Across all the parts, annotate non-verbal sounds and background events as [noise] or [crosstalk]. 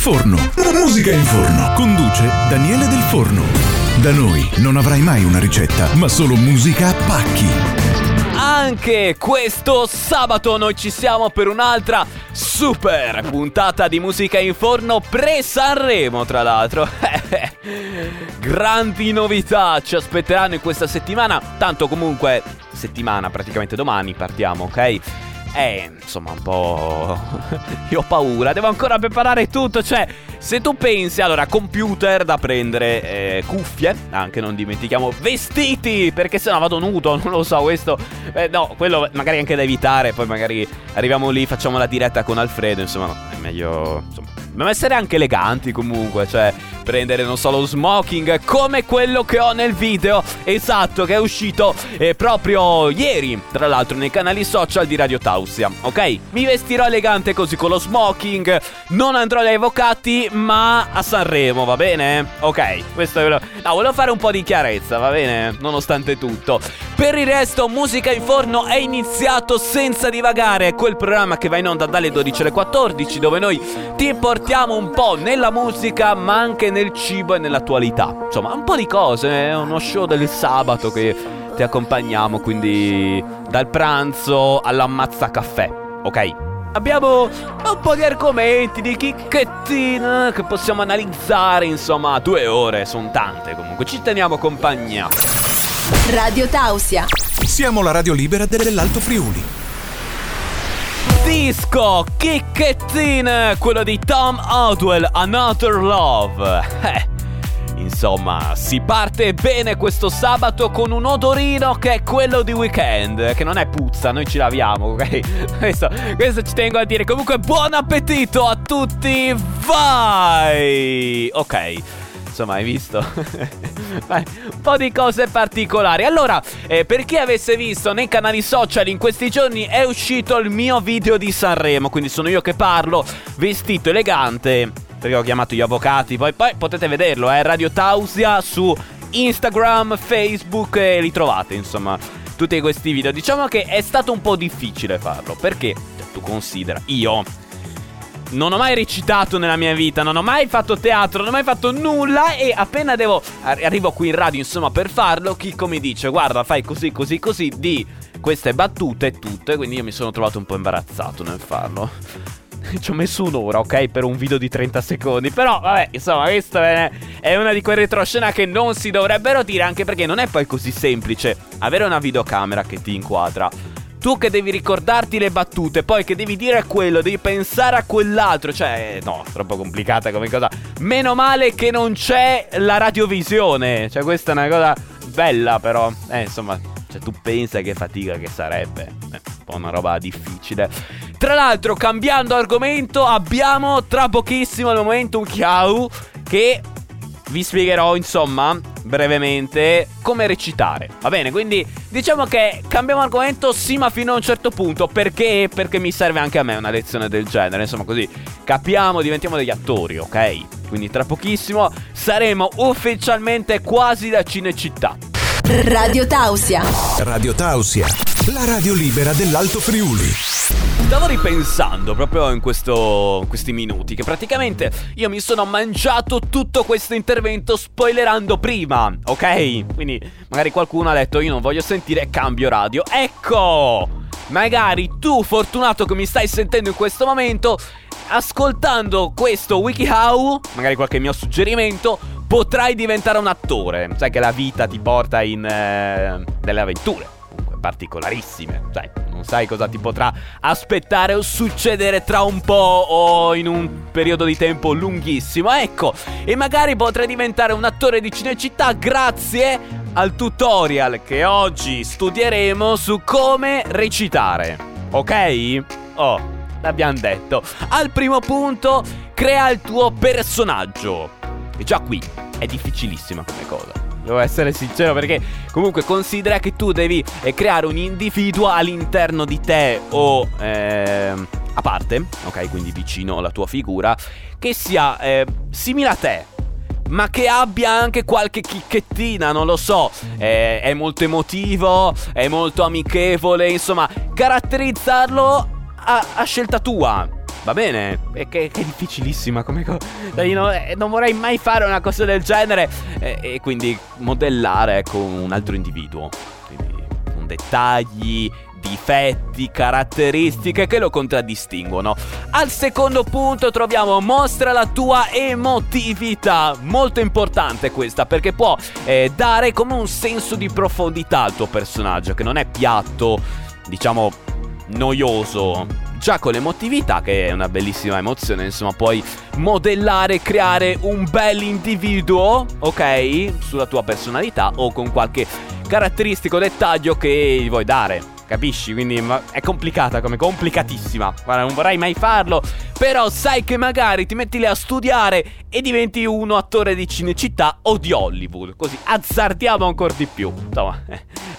Forno. Musica in Forno. Conduce Daniele Del Forno. Da noi non avrai mai una ricetta, ma solo musica a pacchi. Anche questo sabato noi ci siamo per un'altra super puntata di musica in forno pre-Sanremo, tra l'altro. [laughs] Grandi novità ci aspetteranno in questa settimana. Tanto comunque, settimana praticamente domani partiamo, ok? Eh, insomma, un po'. [laughs] Io ho paura, devo ancora preparare tutto. Cioè, se tu pensi, allora, computer da prendere, eh, cuffie, anche non dimentichiamo, vestiti, perché se no vado nudo, [laughs] non lo so, questo. Eh, no, quello magari anche da evitare. Poi magari arriviamo lì, facciamo la diretta con Alfredo. Insomma, è meglio. Insomma, dobbiamo essere anche eleganti comunque, cioè prendere non solo smoking come quello che ho nel video. Esatto che è uscito eh, proprio ieri tra l'altro nei canali social di Radio Tausia ok? Mi vestirò elegante così con lo smoking. Non andrò agli avvocati ma a Sanremo va bene? Ok questo è quello no volevo fare un po' di chiarezza va bene? Nonostante tutto. Per il resto musica in forno è iniziato senza divagare. Quel programma che va in onda dalle 12 alle 14 dove noi ti portiamo un po' nella musica ma anche nel cibo e nell'attualità. Insomma, un po' di cose, è uno show del sabato che ti accompagniamo, quindi dal pranzo all'ammazza caffè, ok? Abbiamo un po' di argomenti, di chicchettine che possiamo analizzare, insomma, due ore, sono tante comunque, ci teniamo compagnia. Radio Tausia. Siamo la radio libera dell'Alto Friuli. Disco Chicchettine, quello di Tom Odwell, Another Love. Eh, insomma, si parte bene questo sabato con un odorino che è quello di weekend, che non è puzza, noi ci laviamo, ok? [laughs] Questo, questo ci tengo a dire. Comunque, buon appetito a tutti, vai! Ok insomma hai visto? [laughs] Un po' di cose particolari. Allora eh, per chi avesse visto nei canali social in questi giorni è uscito il mio video di Sanremo quindi sono io che parlo vestito elegante perché ho chiamato gli avvocati poi, poi potete vederlo eh Radio Tausia su Instagram Facebook e li trovate insomma tutti questi video. Diciamo che è stato un po' difficile farlo perché cioè, tu considera io non ho mai recitato nella mia vita, non ho mai fatto teatro, non ho mai fatto nulla e appena devo arrivo qui in radio, insomma, per farlo, Chicco mi dice "Guarda, fai così, così, così di queste battute e tutte", quindi io mi sono trovato un po' imbarazzato nel farlo. [laughs] Ci ho messo un'ora, ok, per un video di 30 secondi. Però, vabbè, insomma, questa è una di quelle retroscena che non si dovrebbero dire, anche perché non è poi così semplice avere una videocamera che ti inquadra tu che devi ricordarti le battute, poi che devi dire quello, devi pensare a quell'altro. Cioè, no, troppo complicata come cosa. Meno male che non c'è la radiovisione. Cioè, questa è una cosa bella, però. Eh, insomma, cioè, tu pensa che fatica che sarebbe. Eh, un po' una roba difficile. Tra l'altro, cambiando argomento, abbiamo tra pochissimo al momento un Chiau che vi spiegherò, insomma, brevemente come recitare. Va bene, quindi diciamo che cambiamo argomento sì, ma fino a un certo punto. Perché? Perché mi serve anche a me una lezione del genere. Insomma, così capiamo, diventiamo degli attori, ok? Quindi tra pochissimo saremo ufficialmente quasi da Cinecittà. Radio Tausia. Radio Tausia, la radio libera dell'Alto Friuli. Stavo ripensando proprio in, questo, in questi minuti che praticamente io mi sono mangiato tutto questo intervento spoilerando prima, ok? Quindi magari qualcuno ha detto io non voglio sentire cambio radio. Ecco! Magari tu, fortunato che mi stai sentendo in questo momento, ascoltando questo WikiHow, magari qualche mio suggerimento, potrai diventare un attore. Sai che la vita ti porta in eh, delle avventure, particolarissime. Sai, non sai cosa ti potrà aspettare o succedere tra un po' o in un periodo di tempo lunghissimo. Ecco, e magari potrai diventare un attore di Cinecittà grazie al tutorial che oggi studieremo su come recitare. Ok? Oh, l'abbiamo detto. Al primo punto, crea il tuo personaggio. E già qui è difficilissima come cosa. Devo essere sincero perché comunque considera che tu devi eh, creare un individuo all'interno di te o eh, a parte, ok, quindi vicino alla tua figura, che sia eh, simile a te, ma che abbia anche qualche chicchettina, non lo so, eh, è molto emotivo, è molto amichevole, insomma, caratterizzarlo a, a scelta tua. Va bene? È che, è difficilissima come cosa. Cioè, io no, eh, non vorrei mai fare una cosa del genere eh, e quindi modellare con ecco, un altro individuo. Quindi con dettagli, difetti, caratteristiche che lo contraddistinguono. Al secondo punto troviamo mostra la tua emotività, molto importante questa perché può eh, dare come un senso di profondità al tuo personaggio che non è piatto, diciamo noioso. Già con l'emotività, che è una bellissima emozione, insomma, puoi modellare creare un bel individuo, ok? Sulla tua personalità o con qualche caratteristico dettaglio che gli vuoi dare. Capisci? Quindi è complicata come complicatissima. Guarda, non vorrei mai farlo. Però sai che magari ti metti lì a studiare e diventi uno attore di Cinecittà o di Hollywood. Così azzardiamo ancora di più. Insomma,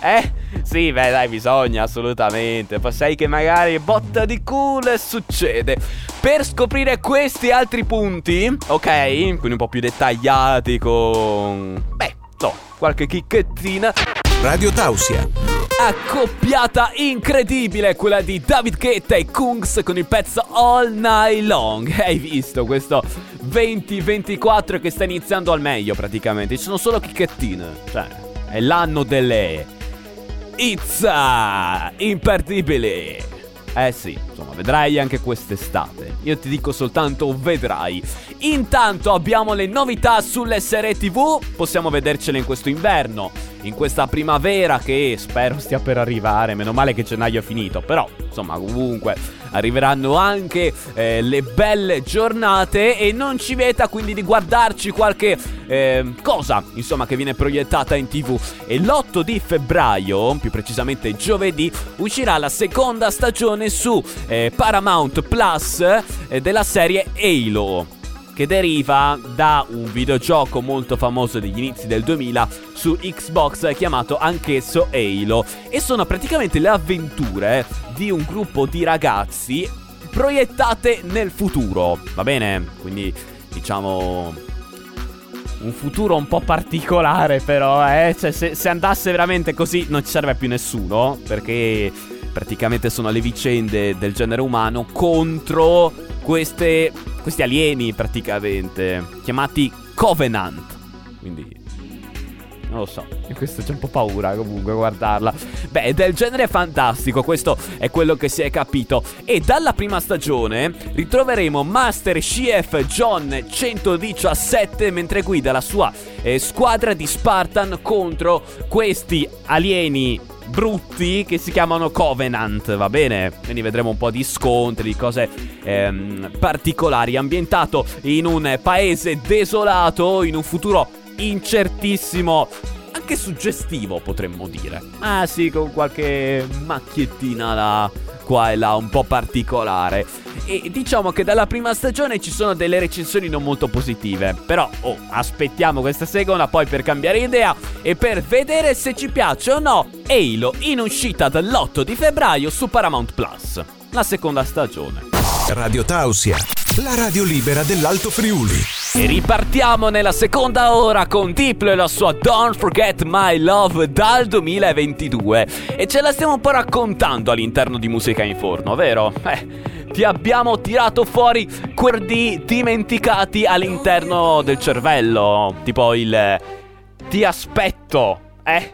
eh? Sì, beh, dai, bisogna assolutamente. Poi sai che magari botta di culo e succede. Per scoprire questi altri punti, ok? Quindi un po' più dettagliati con... Beh, no, qualche chicchettina. Radio Tausia accoppiata incredibile, quella di David Guetta e Kungs con il pezzo All Night Long. Hai visto questo 2024 che sta iniziando al meglio praticamente. Ci sono solo chicchettine. Cioè, è l'anno delle Izza imperdibili. Eh sì, insomma, vedrai anche quest'estate. Io ti dico soltanto vedrai. Intanto abbiamo le novità sulle serie TV, possiamo vedercele in questo inverno in questa primavera che spero stia per arrivare. Meno male che gennaio è finito, però insomma comunque arriveranno anche eh, le belle giornate e non ci vieta quindi di guardarci qualche eh, cosa insomma che viene proiettata in tv e l'8 di febbraio più precisamente giovedì uscirà la seconda stagione su eh, Paramount Plus eh, della serie Halo che deriva da un videogioco molto famoso degli inizi del 2000 su Xbox chiamato anch'esso Halo e sono praticamente le avventure di un gruppo di ragazzi proiettate nel futuro, va bene? Quindi diciamo un futuro un po' particolare però, eh? Cioè se, se andasse veramente così non ci serve più nessuno perché praticamente sono le vicende del genere umano contro queste, questi alieni praticamente, chiamati Covenant. Quindi non lo so, questo c'è un po' paura comunque guardarla. Beh, del genere fantastico, questo è quello che si è capito. E dalla prima stagione ritroveremo Master Chief John 117 mentre guida la sua eh, squadra di Spartan contro questi alieni brutti che si chiamano Covenant, va bene? Quindi vedremo un po' di scontri, di cose ehm, particolari, ambientato in un paese desolato, in un futuro incertissimo anche suggestivo potremmo dire. Ah sì, con qualche macchiettina là qua e là un po' particolare. E diciamo che dalla prima stagione ci sono delle recensioni non molto positive. Però, oh, aspettiamo questa seconda poi per cambiare idea e per vedere se ci piace o no Halo in uscita dall'8 di febbraio su Paramount Plus. La seconda stagione. Radio Tausia, la radio libera dell'Alto Friuli. E ripartiamo nella seconda ora con Diplo e la sua Don't Forget My Love dal 2022. E ce la stiamo un po' raccontando all'interno di Musica in Forno, vero? Eh, ti abbiamo tirato fuori quelli dimenticati all'interno del cervello. Tipo il... Ti aspetto eh,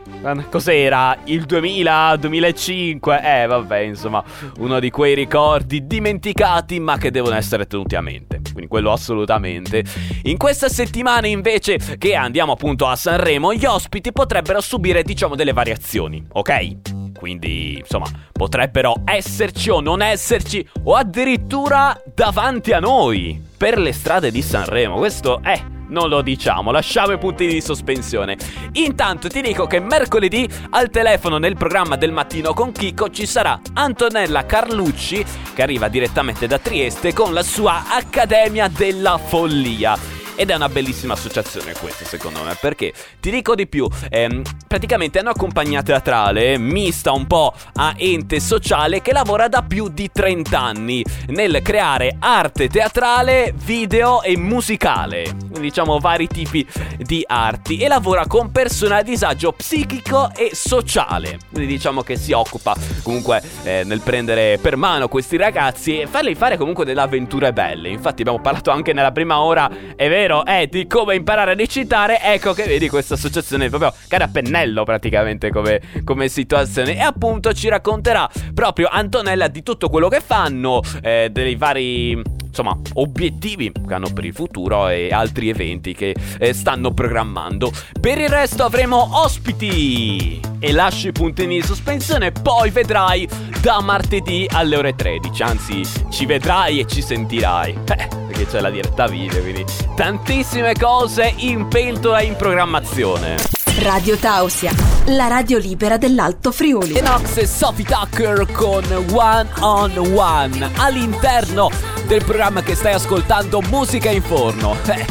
cos'era? Il 2000, 2005? Eh, vabbè, insomma, uno di quei ricordi dimenticati ma che devono essere tenuti a mente. Quindi quello assolutamente. In questa settimana invece che andiamo appunto a Sanremo, gli ospiti potrebbero subire, diciamo, delle variazioni, ok? Quindi, insomma, potrebbero esserci o non esserci o addirittura davanti a noi per le strade di Sanremo. Questo è non lo diciamo, lasciamo i puntini di sospensione. Intanto ti dico che mercoledì al telefono nel programma del mattino con Chico ci sarà Antonella Carlucci che arriva direttamente da Trieste con la sua Accademia della Follia. Ed è una bellissima associazione questa secondo me perché ti dico di più, ehm, praticamente è una compagnia teatrale mista un po' a ente sociale che lavora da più di 30 anni nel creare arte teatrale, video e musicale, diciamo vari tipi di arti e lavora con persone a disagio psichico e sociale, quindi diciamo che si occupa comunque eh, nel prendere per mano questi ragazzi e farli fare comunque delle avventure belle, infatti abbiamo parlato anche nella prima ora, è vero, eh, di come imparare a recitare, ecco che vedi questa associazione proprio cade a pennello praticamente come, come situazione. E appunto ci racconterà proprio Antonella di tutto quello che fanno, eh, dei vari insomma, obiettivi che hanno per il futuro e altri eventi che eh, stanno programmando. Per il resto avremo ospiti e lasci i puntini in sospensione, poi vedrai da martedì alle ore 13, anzi ci vedrai e ci sentirai. [laughs] Eh, perché c'è la diretta video, quindi tantissime cose in pentola in programmazione. Radio Tausia, la radio libera dell'Alto Friuli. Enox e Sophie Tucker con One on One all'interno del programma che stai ascoltando Musica in Forno. [laughs] Eh,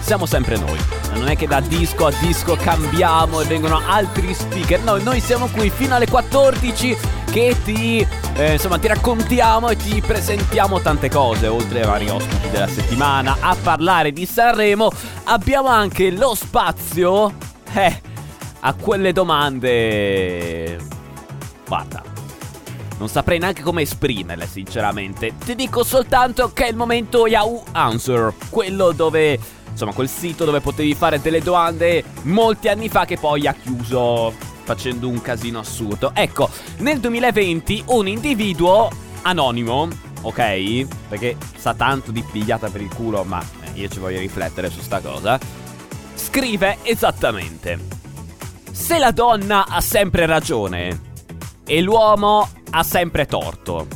siamo sempre noi. Non è che da disco a disco cambiamo e vengono altri speaker. No, noi siamo qui fino alle 14 che ti, eh, insomma, ti raccontiamo e ti presentiamo tante cose. Oltre ai vari ospiti della settimana, a parlare di Sanremo, abbiamo anche lo spazio eh, a quelle domande. Guarda, non saprei neanche come esprimerle, sinceramente. Ti dico soltanto che è il momento Yahoo Answer, quello dove. Insomma, quel sito dove potevi fare delle domande molti anni fa che poi ha chiuso facendo un casino assurdo. Ecco, nel 2020 un individuo anonimo, ok? Perché sa tanto di pigliata per il culo, ma eh, io ci voglio riflettere su sta cosa. Scrive esattamente: Se la donna ha sempre ragione e l'uomo ha sempre torto.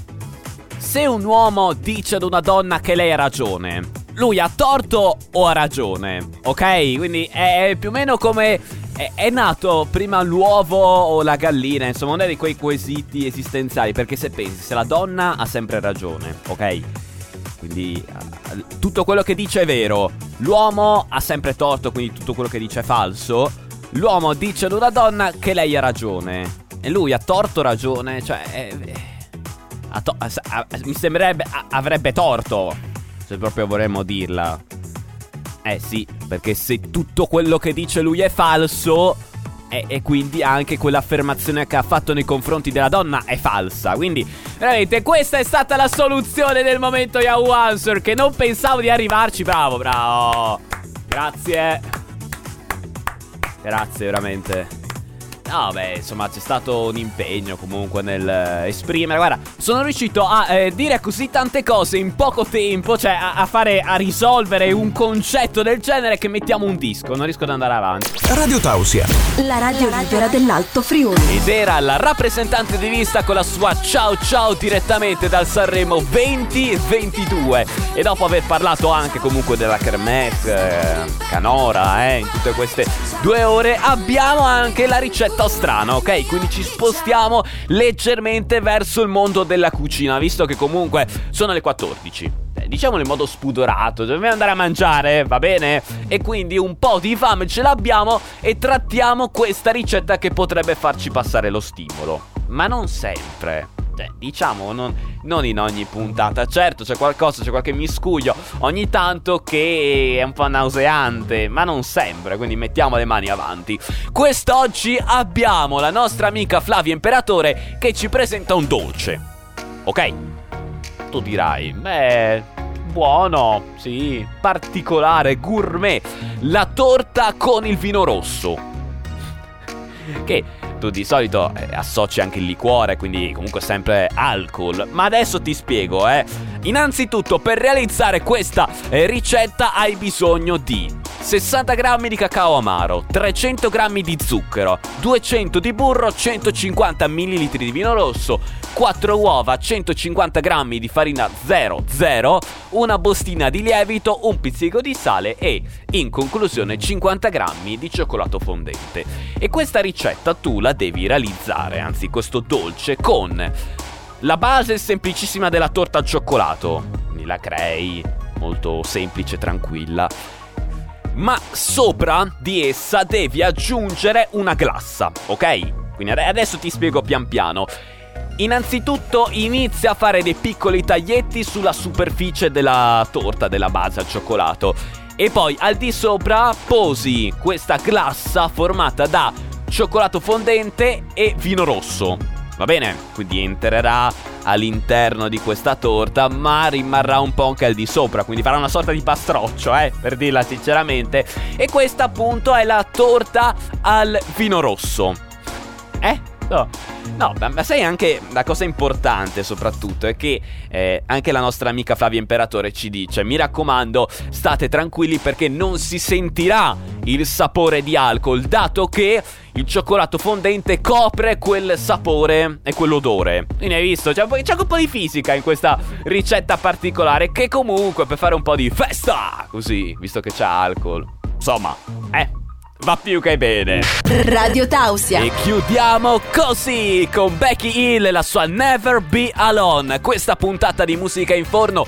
Se un uomo dice ad una donna che lei ha ragione, lui ha torto o ha ragione? Ok? Quindi è più o meno come è, è, nato prima l'uovo o la gallina, insomma, uno di quei quesiti esistenziali. Perché se pensi, se la donna ha sempre ragione, ok? Quindi tutto quello che dice è vero. L'uomo ha sempre torto, quindi tutto quello che dice è falso. L'uomo dice ad una donna che lei ha ragione. E lui ha torto ragione, cioè... Eh, to- mi sembrerebbe avrebbe torto, se proprio vorremmo dirla. Eh sì, perché se tutto quello che dice lui è falso, e, e, quindi anche quell'affermazione che ha fatto nei confronti della donna è falsa. Quindi, veramente, questa è stata la soluzione del momento Yahoo Answer. Che non pensavo di arrivarci. Bravo, bravo. Grazie. Grazie, veramente. No, beh, insomma, c'è stato un impegno comunque nel eh, esprimere. Guarda, sono riuscito a eh, dire così tante cose in poco tempo, cioè a, a, fare, a risolvere un concetto del genere che mettiamo un disco. Non riesco ad andare avanti. Radio Tausia. La radio libera dell'Alto Friuli. Ed era la rappresentante di vista con la sua ciao ciao direttamente dal Sanremo 2022. E dopo aver parlato anche comunque della Kermesse, eh, Canora, eh, in tutte queste due ore, abbiamo anche la ricetta strana, ok? Quindi ci spostiamo leggermente verso il mondo della cucina, visto che comunque sono le 14 eh, diciamolo in modo spudorato, dobbiamo andare a mangiare, va bene? E quindi un po' di fame ce l'abbiamo e trattiamo questa ricetta che potrebbe farci passare lo stimolo. Ma non sempre. Cioè, diciamo, non, non, in ogni puntata. Certo, c'è qualcosa, c'è qualche miscuglio ogni tanto che è un po' nauseante, ma non sempre, quindi mettiamo le mani avanti. Quest'oggi abbiamo la nostra amica Flavia Imperatore che ci presenta un dolce. Ok? Tu dirai, beh, buono, sì, particolare, gourmet. La torta con il vino rosso. Che tu di solito eh, associ anche il liquore, quindi comunque sempre alcol. Ma adesso ti spiego, eh. Innanzitutto, per realizzare questa eh, ricetta hai bisogno di 60 g di cacao amaro, 300 g di zucchero, 200 di burro, 150 ml di vino rosso, 4 uova, 150 g di farina 00, una bustina di lievito, un pizzico di sale e, in conclusione, 50 g di cioccolato fondente. E questa ricetta tu la devi realizzare, anzi questo dolce, con la base semplicissima della torta al cioccolato. La crei, molto semplice, tranquilla ma sopra di essa devi aggiungere una glassa, ok? Quindi adesso ti spiego pian piano. Innanzitutto inizia a fare dei piccoli taglietti sulla superficie della torta, della base al cioccolato. E poi al di sopra posi questa glassa formata da cioccolato fondente e vino rosso. Va bene? Quindi entrerà all'interno di questa torta, ma rimarrà un po' anche al di sopra, quindi farà una sorta di pastroccio, eh, per dirla sinceramente. E questa appunto è la torta al vino rosso. Eh? No, no, ma sai anche la cosa importante soprattutto è che eh, anche la nostra amica Flavia Imperatore ci dice mi raccomando state tranquilli perché non si sentirà il sapore di alcol dato che il cioccolato fondente copre quel sapore e quell'odore. Quindi hai visto, c'è, c'è un po' di fisica in questa ricetta particolare che comunque per fare un po' di festa, così, visto che c'è alcol. Insomma, eh, va più che bene. Radio Tausia. E chiudiamo così con Becky Hill e la sua Never Be Alone. Questa puntata di musica in forno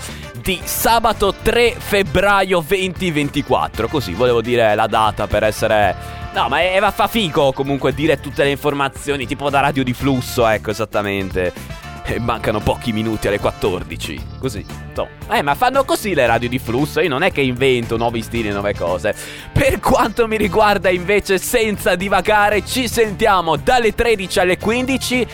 di sabato 3 febbraio 2024. Così volevo dire la data per essere. No, ma è, fa figo comunque dire tutte le informazioni, tipo da radio di flusso, ecco esattamente. E mancano pochi minuti alle 14. Così. No. Eh, ma fanno così le radio di flusso. Io non è che invento nuovi stili e nuove cose. Per quanto mi riguarda, invece, senza divagare, ci sentiamo dalle 13 alle 15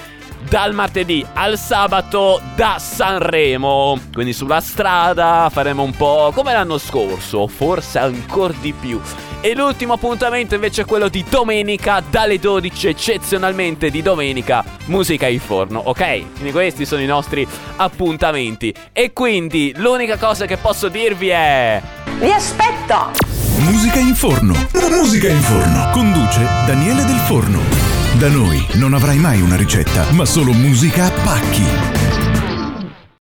dal martedì al sabato da Sanremo. Quindi sulla strada faremo un po' come l'anno scorso, forse ancora di più. E l'ultimo appuntamento invece è quello di domenica dalle 12, eccezionalmente di domenica, musica in forno, ok? Quindi questi sono i nostri appuntamenti. E quindi l'unica cosa che posso dirvi è... Vi aspetto! Musica in forno. Musica in forno. Conduce Daniele Del Forno. Da noi non avrai mai una ricetta, ma solo musica a pacchi.